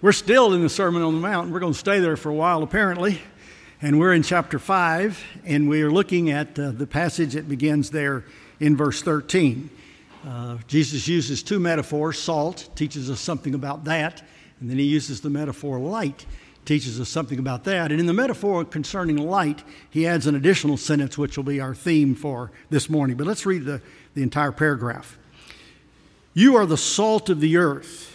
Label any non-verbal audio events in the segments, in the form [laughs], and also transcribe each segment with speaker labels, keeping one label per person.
Speaker 1: We're still in the Sermon on the Mount. We're going to stay there for a while, apparently. And we're in chapter 5, and we are looking at uh, the passage that begins there in verse 13. Uh, Jesus uses two metaphors salt, teaches us something about that, and then he uses the metaphor light, teaches us something about that. And in the metaphor concerning light, he adds an additional sentence, which will be our theme for this morning. But let's read the, the entire paragraph. You are the salt of the earth.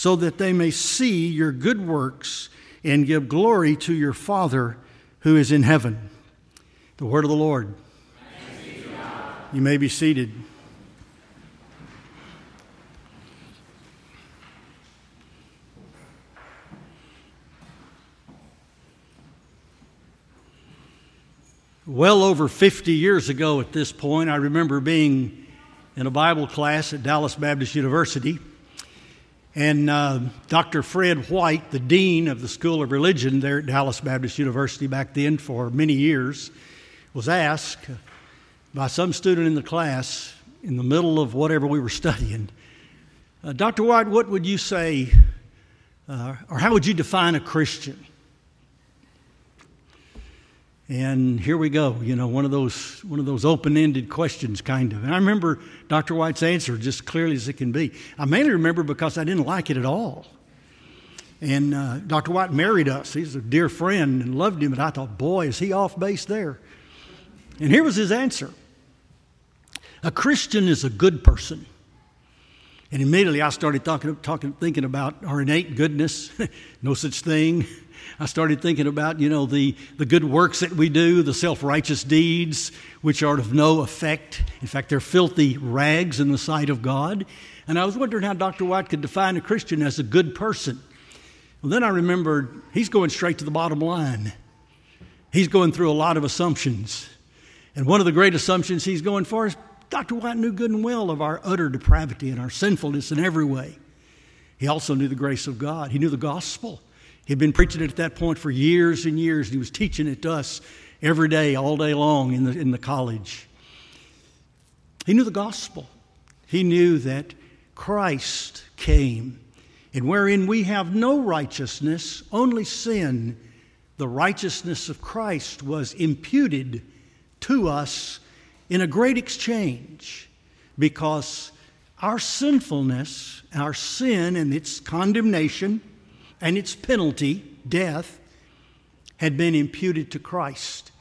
Speaker 1: so that they may see your good works and give glory to your Father who is in heaven. The word of the Lord. You may be seated. Well over 50 years ago at this point, I remember being in a Bible class at Dallas Baptist University and uh, Dr. Fred White, the dean of the School of Religion there at Dallas Baptist University back then for many years, was asked by some student in the class in the middle of whatever we were [laughs] studying, uh, Dr. White, what would you say, uh, or how would you define a Christian? And here we go, you know, one of those, one of those open ended questions, kind of. And I remember Dr. White's answer just clearly as it can be. I mainly remember because I didn't like it at all. And uh, Dr. White married us. He's a dear friend and loved him. And I thought, boy, is he off base there. And here was his answer A Christian is a good person. And immediately I started talking, talking, thinking about our innate goodness, [laughs] no such thing. I started thinking about, you know, the, the good works that we do, the self righteous deeds, which are of no effect. In fact, they're filthy rags in the sight of God. And I was wondering how Dr. White could define a Christian as a good person. Well, then I remembered he's going straight to the bottom line. He's going through a lot of assumptions. And one of the great assumptions he's going for is Dr. White knew good and well of our utter depravity and our sinfulness in every way. He also knew the grace of God, he knew the gospel. He'd been preaching it at that point for years and years, and he was teaching it to us every day, all day long in the, in the college. He knew the gospel. He knew that Christ came, and wherein we have no righteousness, only sin, the righteousness of Christ was imputed to us in a great exchange because our sinfulness, our sin, and its condemnation and its penalty, death, had been imputed to Christ.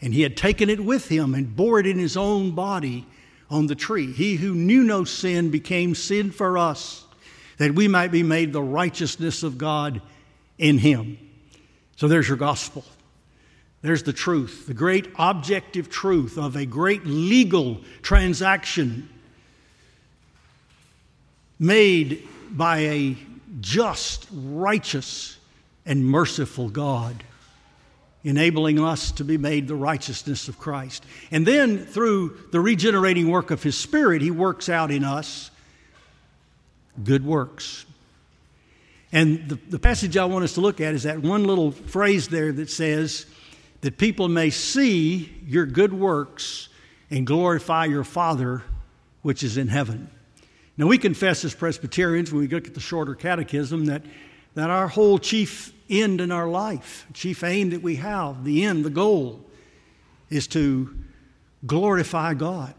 Speaker 1: And he had taken it with him and bore it in his own body on the tree. He who knew no sin became sin for us, that we might be made the righteousness of God in him. So there's your gospel. There's the truth, the great objective truth of a great legal transaction made by a just, righteous, and merciful God, enabling us to be made the righteousness of Christ. And then through the regenerating work of His Spirit, He works out in us good works. And the, the passage I want us to look at is that one little phrase there that says, that people may see your good works and glorify your Father which is in heaven. Now, we confess as Presbyterians when we look at the shorter catechism that, that our whole chief end in our life, chief aim that we have, the end, the goal, is to glorify God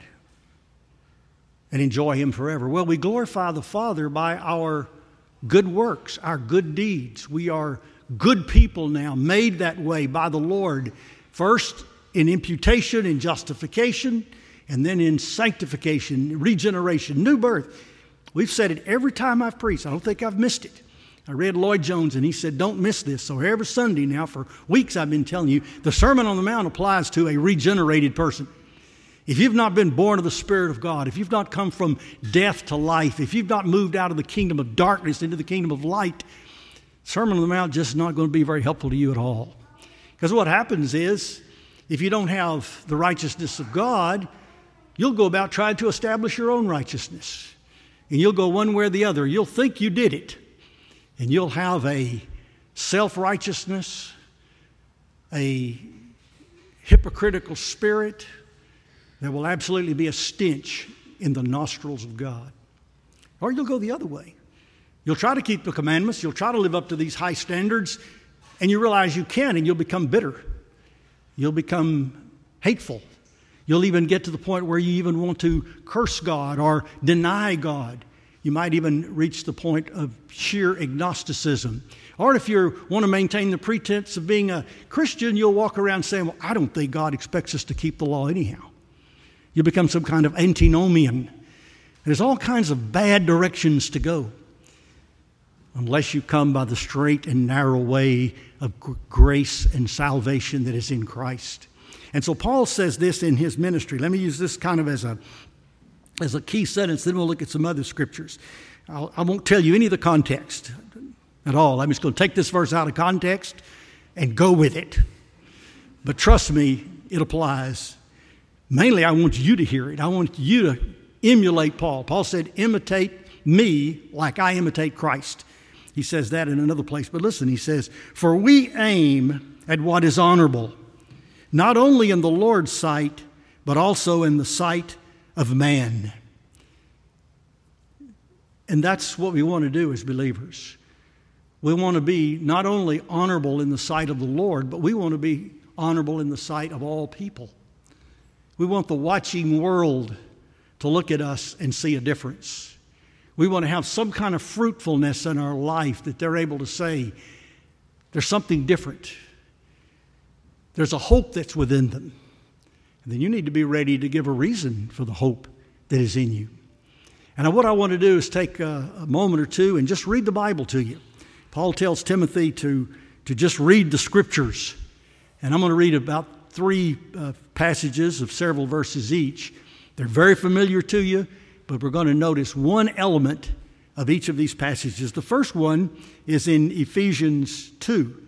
Speaker 1: and enjoy Him forever. Well, we glorify the Father by our good works, our good deeds. We are good people now, made that way by the Lord, first in imputation and justification, and then in sanctification, regeneration, new birth. We've said it every time I've preached. I don't think I've missed it. I read Lloyd Jones and he said, Don't miss this. So every Sunday now, for weeks, I've been telling you the Sermon on the Mount applies to a regenerated person. If you've not been born of the Spirit of God, if you've not come from death to life, if you've not moved out of the kingdom of darkness into the kingdom of light, Sermon on the Mount just not going to be very helpful to you at all. Because what happens is, if you don't have the righteousness of God, you'll go about trying to establish your own righteousness. And you'll go one way or the other. You'll think you did it. And you'll have a self righteousness, a hypocritical spirit that will absolutely be a stench in the nostrils of God. Or you'll go the other way. You'll try to keep the commandments, you'll try to live up to these high standards, and you realize you can, and you'll become bitter. You'll become hateful. You'll even get to the point where you even want to curse God or deny God. You might even reach the point of sheer agnosticism. Or if you want to maintain the pretense of being a Christian, you'll walk around saying, Well, I don't think God expects us to keep the law anyhow. You become some kind of antinomian. There's all kinds of bad directions to go unless you come by the straight and narrow way of grace and salvation that is in Christ. And so Paul says this in his ministry. Let me use this kind of as a, as a key sentence, then we'll look at some other scriptures. I'll, I will not tell you any of the context at all. I'm just going to take this verse out of context and go with it. But trust me, it applies. Mainly, I want you to hear it. I want you to emulate Paul. Paul said, imitate me like I imitate Christ. He says that in another place. But listen, he says, For we aim at what is honorable, not only in the Lord's sight, but also in the sight of man. And that's what we want to do as believers. We want to be not only honorable in the sight of the Lord, but we want to be honorable in the sight of all people. We want the watching world to look at us and see a difference. We want to have some kind of fruitfulness in our life that they're able to say, there's something different. There's a hope that's within them. And then you need to be ready to give a reason for the hope that is in you. And what I want to do is take a, a moment or two and just read the Bible to you. Paul tells Timothy to, to just read the scriptures. And I'm going to read about three uh, passages of several verses each. They're very familiar to you but we're going to notice one element of each of these passages. The first one is in Ephesians 2.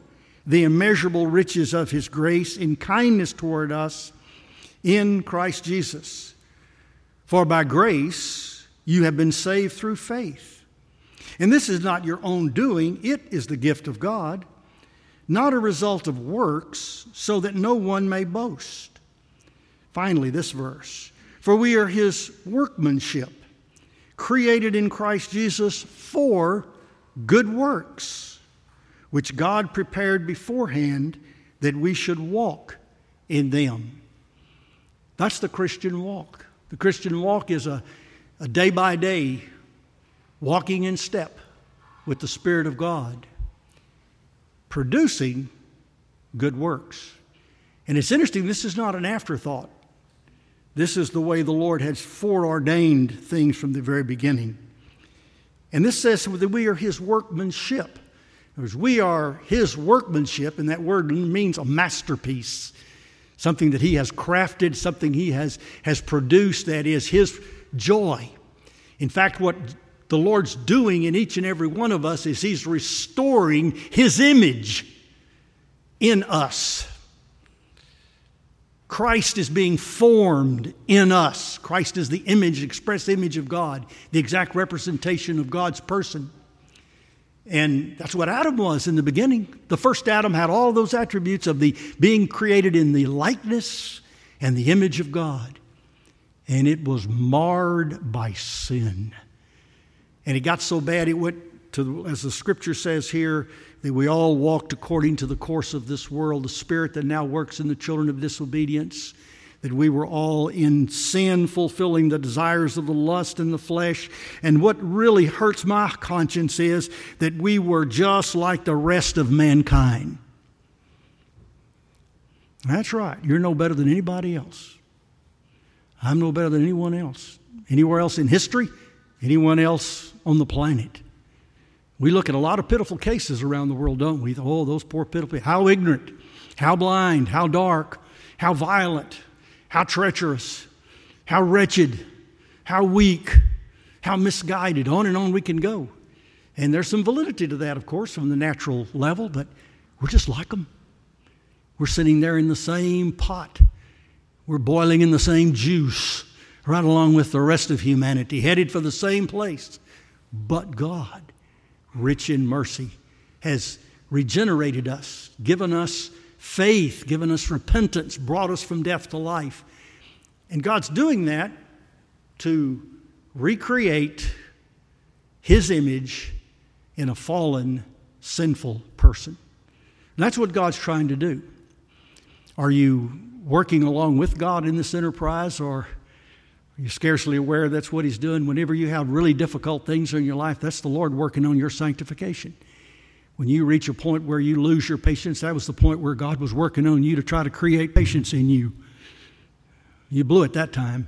Speaker 1: the immeasurable riches of his grace in kindness toward us in Christ Jesus. For by grace you have been saved through faith. And this is not your own doing, it is the gift of God not a result of works, so that no one may boast. Finally, this verse For we are his workmanship, created in Christ Jesus for good works, which God prepared beforehand that we should walk in them. That's the Christian walk. The Christian walk is a, a day by day walking in step with the Spirit of God producing good works. And it's interesting, this is not an afterthought. This is the way the Lord has foreordained things from the very beginning. And this says that we are His workmanship. We are His workmanship, and that word means a masterpiece, something that He has crafted, something He has, has produced that is His joy. In fact, what the Lord's doing in each and every one of us is He's restoring His image in us. Christ is being formed in us. Christ is the image, express image of God, the exact representation of God's person. And that's what Adam was in the beginning. The first Adam had all those attributes of the being created in the likeness and the image of God. And it was marred by sin. And it got so bad it went to, as the scripture says here, that we all walked according to the course of this world, the spirit that now works in the children of disobedience that we were all in sin, fulfilling the desires of the lust and the flesh. And what really hurts my conscience is that we were just like the rest of mankind. That's right. You're no better than anybody else. I'm no better than anyone else. Anywhere else in history, anyone else on the planet. We look at a lot of pitiful cases around the world, don't we? Oh, those poor pitiful. How ignorant, how blind, how dark, how violent, how treacherous, how wretched, how weak, how misguided. On and on we can go. And there's some validity to that, of course, from the natural level, but we're just like them. We're sitting there in the same pot. We're boiling in the same juice, right along with the rest of humanity, headed for the same place. But God, rich in mercy, has regenerated us, given us faith, given us repentance, brought us from death to life. And God's doing that to recreate His image in a fallen, sinful person. And that's what God's trying to do. Are you working along with God in this enterprise, or you're you scarcely aware that's what He's doing? Whenever you have really difficult things in your life, that's the Lord working on your sanctification. When you reach a point where you lose your patience, that was the point where God was working on you to try to create patience in you. You blew it that time.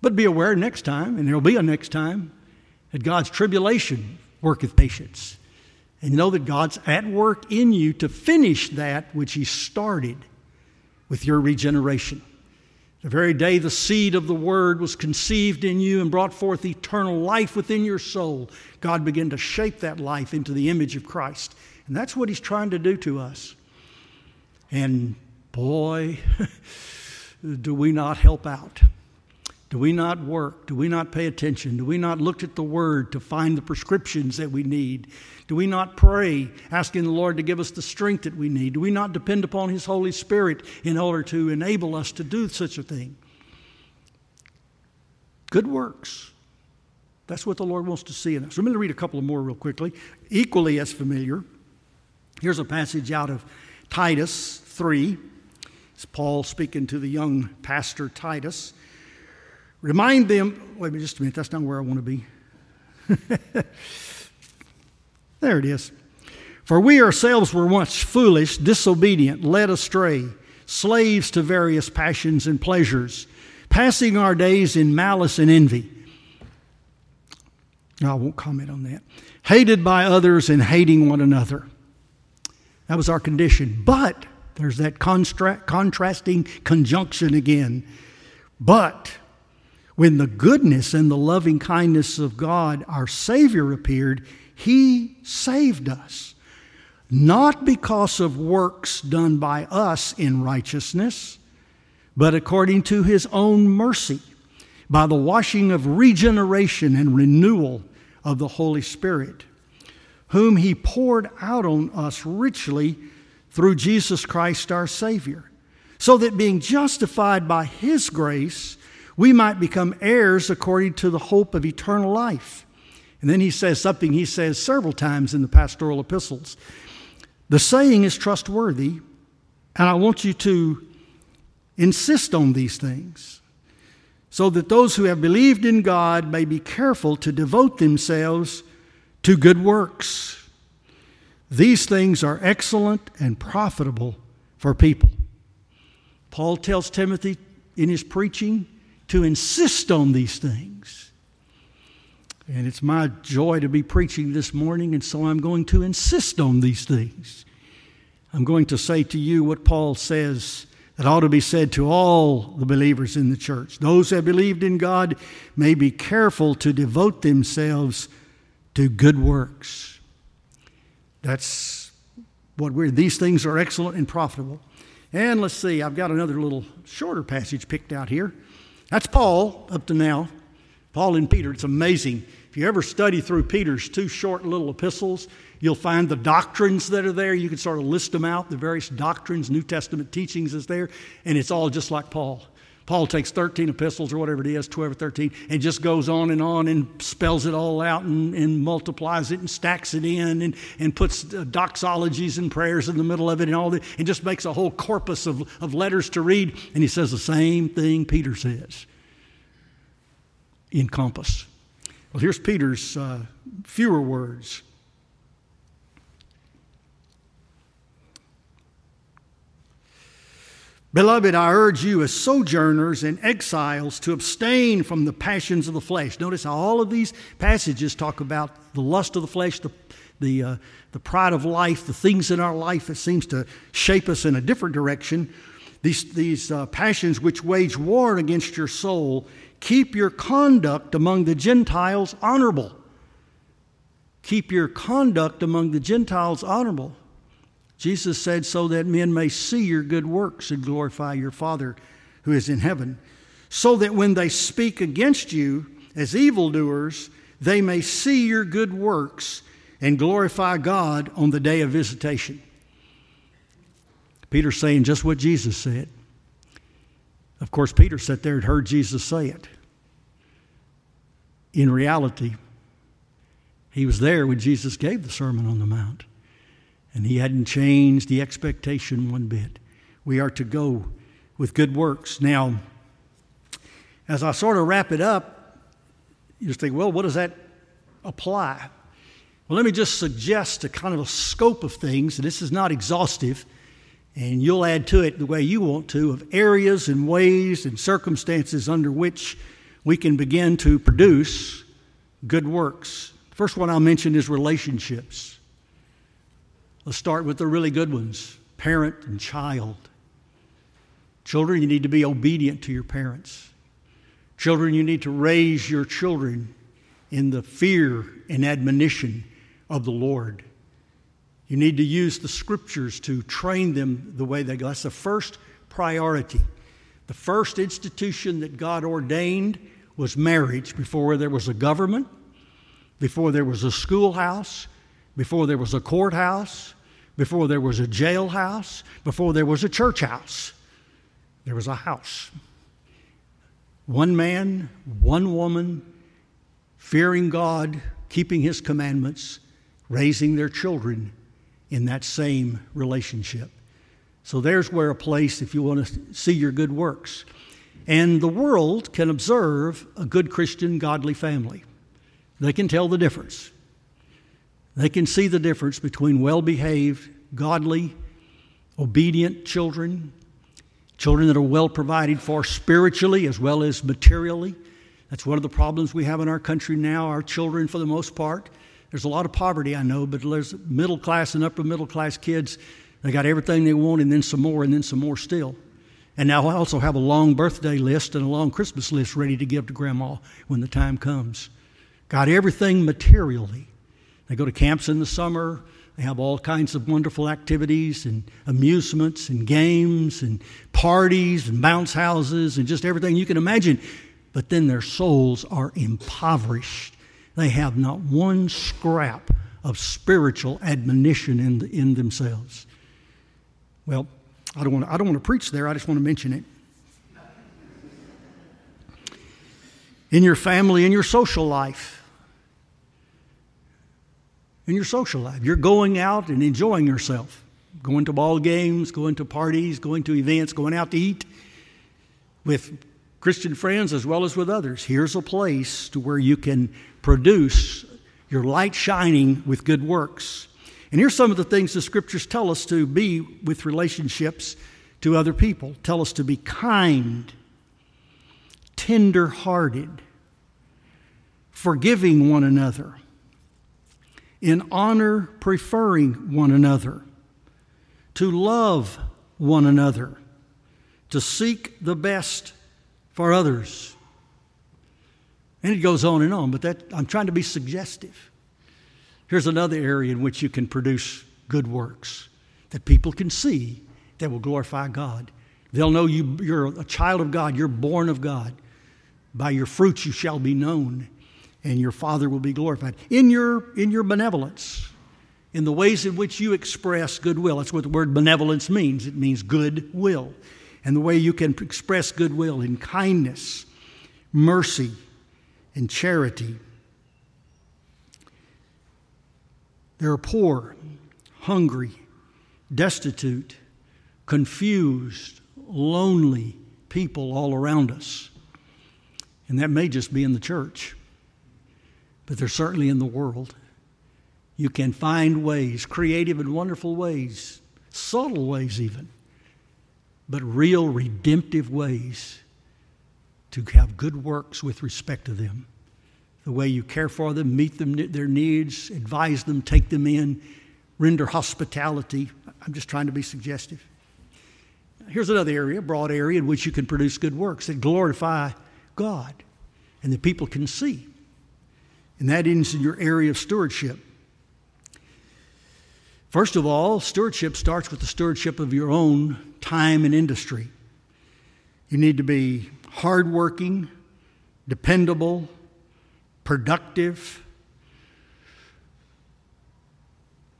Speaker 1: But be aware next time, and there'll be a next time, that God's tribulation worketh patience. And know that God's at work in you to finish that which He started with your regeneration. The very day the seed of the Word was conceived in you and brought forth eternal life within your soul, God began to shape that life into the image of Christ. And that's what He's trying to do to us. And boy, [laughs] do we not help out? Do we not work? Do we not pay attention? Do we not look at the Word to find the prescriptions that we need? Do we not pray, asking the Lord to give us the strength that we need? Do we not depend upon His Holy Spirit in order to enable us to do such a thing? Good works. That's what the Lord wants to see in us. I'm going to read a couple of more real quickly, equally as familiar. Here's a passage out of Titus 3. It's Paul speaking to the young pastor Titus. Remind them, wait a minute, just a minute, that's not where I want to be. [laughs] there it is. For we ourselves were once foolish, disobedient, led astray, slaves to various passions and pleasures, passing our days in malice and envy. I won't comment on that. Hated by others and hating one another. That was our condition. But, there's that constra- contrasting conjunction again. But, when the goodness and the loving kindness of God, our Savior, appeared, He saved us. Not because of works done by us in righteousness, but according to His own mercy, by the washing of regeneration and renewal of the Holy Spirit, whom He poured out on us richly through Jesus Christ our Savior, so that being justified by His grace, we might become heirs according to the hope of eternal life. And then he says something he says several times in the pastoral epistles. The saying is trustworthy, and I want you to insist on these things so that those who have believed in God may be careful to devote themselves to good works. These things are excellent and profitable for people. Paul tells Timothy in his preaching to insist on these things. And it's my joy to be preaching this morning, and so I'm going to insist on these things. I'm going to say to you what Paul says that ought to be said to all the believers in the church. Those that believed in God may be careful to devote themselves to good works. That's what we're, these things are excellent and profitable. And let's see, I've got another little shorter passage picked out here. That's Paul up to now. Paul and Peter, it's amazing. If you ever study through Peter's two short little epistles, you'll find the doctrines that are there. You can sort of list them out. The various doctrines, New Testament teachings is there, and it's all just like Paul. Paul takes 13 epistles or whatever it is, 12 or 13, and just goes on and on and spells it all out and, and multiplies it and stacks it in and, and puts uh, doxologies and prayers in the middle of it and all that, and just makes a whole corpus of, of letters to read. And he says the same thing Peter says in compass. Well, here's Peter's uh, fewer words. Beloved, I urge you as sojourners and exiles to abstain from the passions of the flesh. Notice how all of these passages talk about the lust of the flesh, the, the, uh, the pride of life, the things in our life that seems to shape us in a different direction. These, these uh, passions which wage war against your soul, keep your conduct among the Gentiles honorable. Keep your conduct among the Gentiles honorable. Jesus said, so that men may see your good works and glorify your Father who is in heaven, so that when they speak against you as evildoers, they may see your good works and glorify God on the day of visitation. Peter's saying just what Jesus said. Of course, Peter sat there and heard Jesus say it. In reality, he was there when Jesus gave the Sermon on the Mount. And he hadn't changed the expectation one bit. We are to go with good works. Now, as I sort of wrap it up, you just think, well, what does that apply? Well, let me just suggest a kind of a scope of things. This is not exhaustive, and you'll add to it the way you want to of areas and ways and circumstances under which we can begin to produce good works. First one I'll mention is relationships. Let's start with the really good ones parent and child. Children, you need to be obedient to your parents. Children, you need to raise your children in the fear and admonition of the Lord. You need to use the scriptures to train them the way they go. That's the first priority. The first institution that God ordained was marriage before there was a government, before there was a schoolhouse, before there was a courthouse, before there was a jailhouse, before there was a church house. There was a house. One man, one woman, fearing God, keeping his commandments, raising their children in that same relationship. So there's where a place, if you want to see your good works. And the world can observe a good Christian, godly family. They can tell the difference. They can see the difference between well behaved, godly, obedient children, children that are well provided for spiritually as well as materially. That's one of the problems we have in our country now. Our children, for the most part, there's a lot of poverty, I know, but there's middle class and upper middle class kids. They got everything they want and then some more and then some more still. And now I also have a long birthday list and a long Christmas list ready to give to grandma when the time comes. Got everything materially. They go to camps in the summer. They have all kinds of wonderful activities and amusements and games and parties and bounce houses and just everything you can imagine. But then their souls are impoverished. They have not one scrap of spiritual admonition in, the, in themselves. Well, I don't, want to, I don't want to preach there, I just want to mention it. In your family, in your social life, in your social life. You're going out and enjoying yourself, going to ball games, going to parties, going to events, going out to eat with Christian friends as well as with others. Here's a place to where you can produce your light shining with good works. And here's some of the things the scriptures tell us to be with relationships to other people. Tell us to be kind, tender hearted, forgiving one another in honor preferring one another, to love one another, to seek the best for others. And it goes on and on, but that, I'm trying to be suggestive. Here's another area in which you can produce good works that people can see that will glorify God. They'll know you, you're a child of God, you're born of God. By your fruits you shall be known, and your Father will be glorified. In your, in your benevolence, in the ways in which you express goodwill. That's what the word benevolence means. It means goodwill. And the way you can express goodwill in kindness, mercy, and charity. There are poor, hungry, destitute, confused, lonely people all around us. And that may just be in the church, but they're certainly in the world. You can find ways, creative and wonderful ways, subtle ways even, but real redemptive ways to have good works with respect to them. The way you care for them, meet them their needs, advise them, take them in, render hospitality. I'm just trying to be suggestive. Here's another area, broad area, in which you can produce good works that glorify God and that people can see. And that is in your area of stewardship. First of all, stewardship starts with the stewardship of your own time and industry. You need to be hardworking, dependable, productive,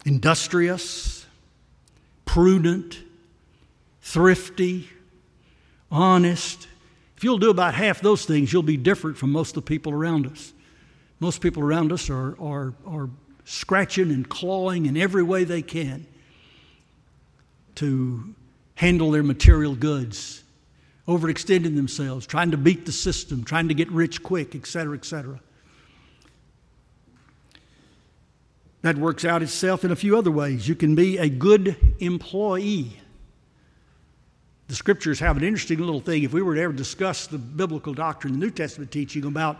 Speaker 1: industrious, prudent, thrifty, honest. If you'll do about half those things, you'll be different from most of the people around us. Most people around us are, are, are scratching and clawing in every way they can to handle their material goods, overextending themselves, trying to beat the system, trying to get rich quick, etc., etc. That works out itself in a few other ways. You can be a good employee. The scriptures have an interesting little thing. If we were to ever discuss the biblical doctrine, the New Testament teaching about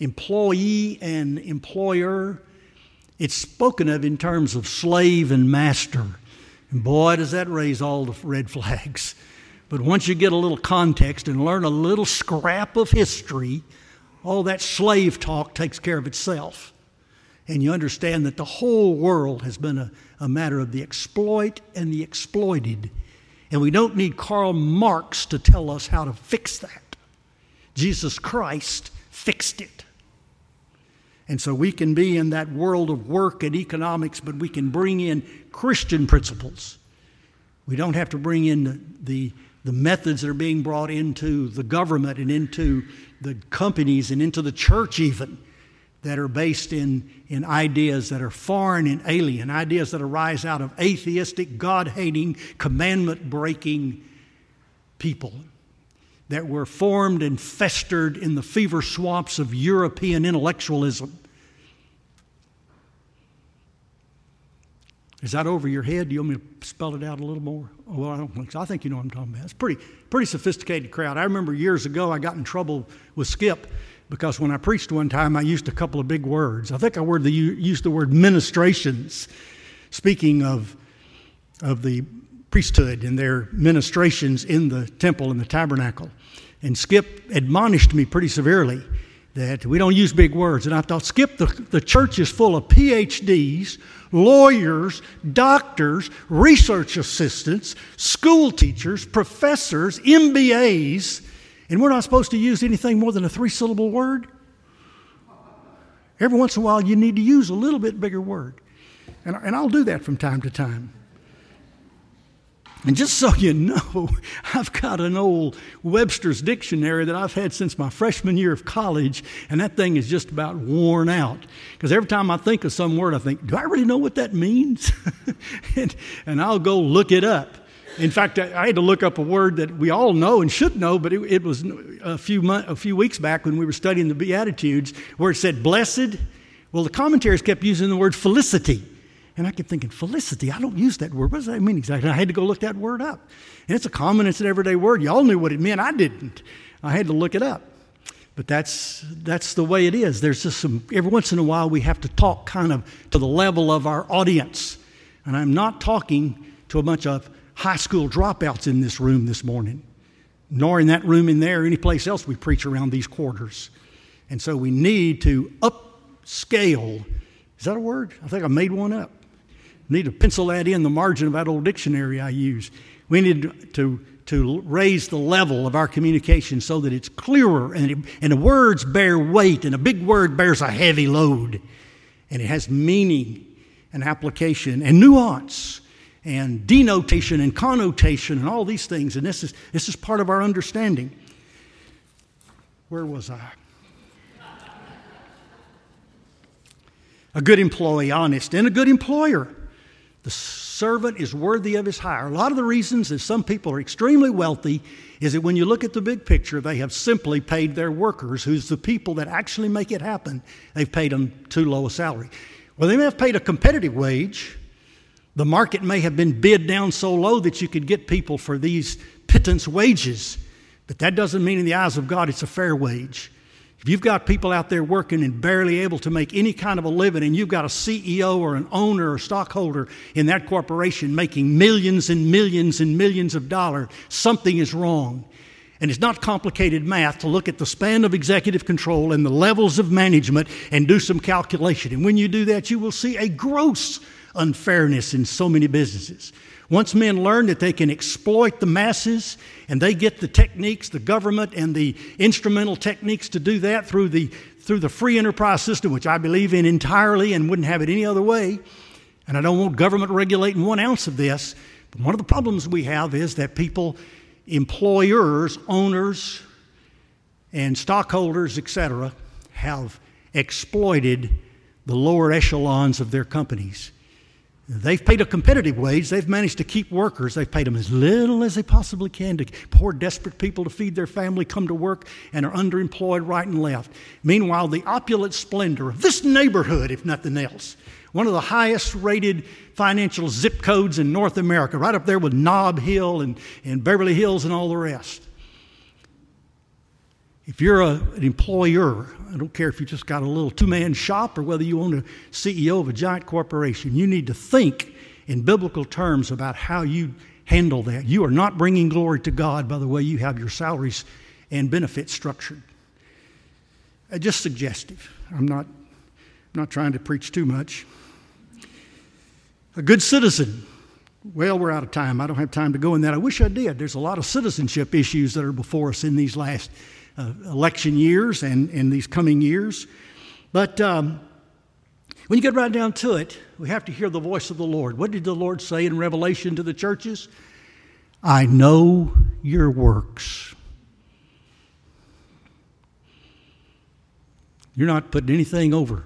Speaker 1: employee and employer, it's spoken of in terms of slave and master. And boy, does that raise all the red flags. But once you get a little context and learn a little scrap of history, all that slave talk takes care of itself. And you understand that the whole world has been a, a matter of the exploit and the exploited. And we don't need Karl Marx to tell us how to fix that. Jesus Christ fixed it. And so we can be in that world of work and economics, but we can bring in Christian principles. We don't have to bring in the, the, the, methods that are being brought into the government and into the companies and into the church, even, that are based in, in ideas that are foreign and alien, ideas that arise out of atheistic, God hating, commandment breaking people that were formed and festered in the fever swamps of European intellectualism. Is that over your head? Do you want me to spell it out a little more? Oh, well, I don't think so. I think you know what I'm talking about. It's pretty, pretty sophisticated crowd. I remember years ago I got in trouble with Skip because when I preached one time I used a couple of big words. I think I the, used the word ministrations, speaking of, of the priesthood and their ministrations in the temple and the tabernacle. And Skip admonished me pretty severely that we don't use big words. And I thought, Skip, the, the church is full of PhDs, lawyers, doctors, research assistants, school teachers, professors, MBAs, and we're not supposed to use anything more than a three syllable word? Every once in a while, you need to use a little bit bigger word. And, and I'll do that from time to time. And just so you know, [laughs] I've got an old Webster's dictionary that I've had since my freshman year of college, and that thing is just about worn out. Because every time I think of some word, I think, do I really know what that means? [laughs] and, and, I'll go look it up. In fact, I, had to look up a word that we all know and should know, but it, it was a few, month, a few weeks back when we were studying the Beatitudes where it said blessed. Well, the commentaries kept using the word felicity. And I kept thinking, felicity, I don't use that word. What does that mean exactly? I had to go look that word up. And it's a common, it's an everyday word. Y'all knew what it meant. I didn't. I had to look it up. But that's, that's the way it is. There's just some, every once in a while, we have to talk kind of to the level of our audience. And I'm not talking to a bunch of high school dropouts in this room this morning, nor in that room in there any place else we preach around these quarters. And so we need to upscale. Is that a word? I think I made one up need to pencil that in the margin of that old dictionary I use. We need to to raise the level of our communication so that it's clearer and, it, and the words bear weight, and a big word bears a heavy load, and it has meaning and application and nuance and denotation and connotation and all these things. And this is, this is part of our understanding. Where was I? A good employee, honest, and a good employer. The servant is worthy of his hire. A lot of the reasons that some people are extremely wealthy is that when you look at the big picture, they have simply paid their workers, who's the people that actually make it happen, they've paid them too low a salary. Well, they may have paid a competitive wage. The market may have been bid down so low that you could get people for these pittance wages. But that doesn't mean, in the eyes of God, it's a fair wage. If you've got people out there working and barely able to make any kind of a living, and you've got a CEO or an owner or stockholder in that corporation making millions and millions and millions of dollars, something is wrong. And it's not complicated math to look at the span of executive control and the levels of management and do some calculation. And when you do that, you will see a gross unfairness in so many businesses. Once men learn that they can exploit the masses and they get the techniques, the government and the instrumental techniques to do that through the, through the free enterprise system, which I believe in entirely and wouldn't have it any other way, and I don't want government regulating one ounce of this, but one of the problems we have is that people, employers, owners, and stockholders, etc., have exploited the lower echelons of their companies. They've paid a competitive wage. They've managed to keep workers. They've paid them as little as they possibly can to poor, desperate people to feed their family come to work and are underemployed right and left. Meanwhile, the opulent splendor of this neighborhood, if nothing else, one of the highest rated financial zip codes in North America, right up there with Nob Hill and, and Beverly Hills and all the rest. If you're a, an employer, I don't care if you just got a little two man shop or whether you own a CEO of a giant corporation, you need to think in biblical terms about how you handle that. You are not bringing glory to God by the way you have your salaries and benefits structured. Uh, just suggestive. I'm not, I'm not trying to preach too much. A good citizen. Well, we're out of time. I don't have time to go in that. I wish I did. There's a lot of citizenship issues that are before us in these last uh, election years and, and these coming years. But um, when you get right down to it, we have to hear the voice of the Lord. What did the Lord say in Revelation to the churches? I know your works. You're not putting anything over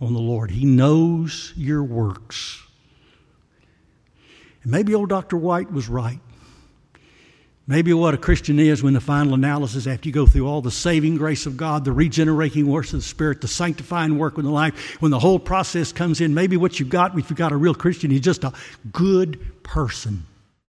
Speaker 1: on the Lord. He knows your works. And maybe old Dr. White was right. Maybe what a Christian is when the final analysis, after you go through all the saving grace of God, the regenerating works of the Spirit, the sanctifying work in the life, when the whole process comes in, maybe what you've got, if you've got a real Christian, he's just a good person.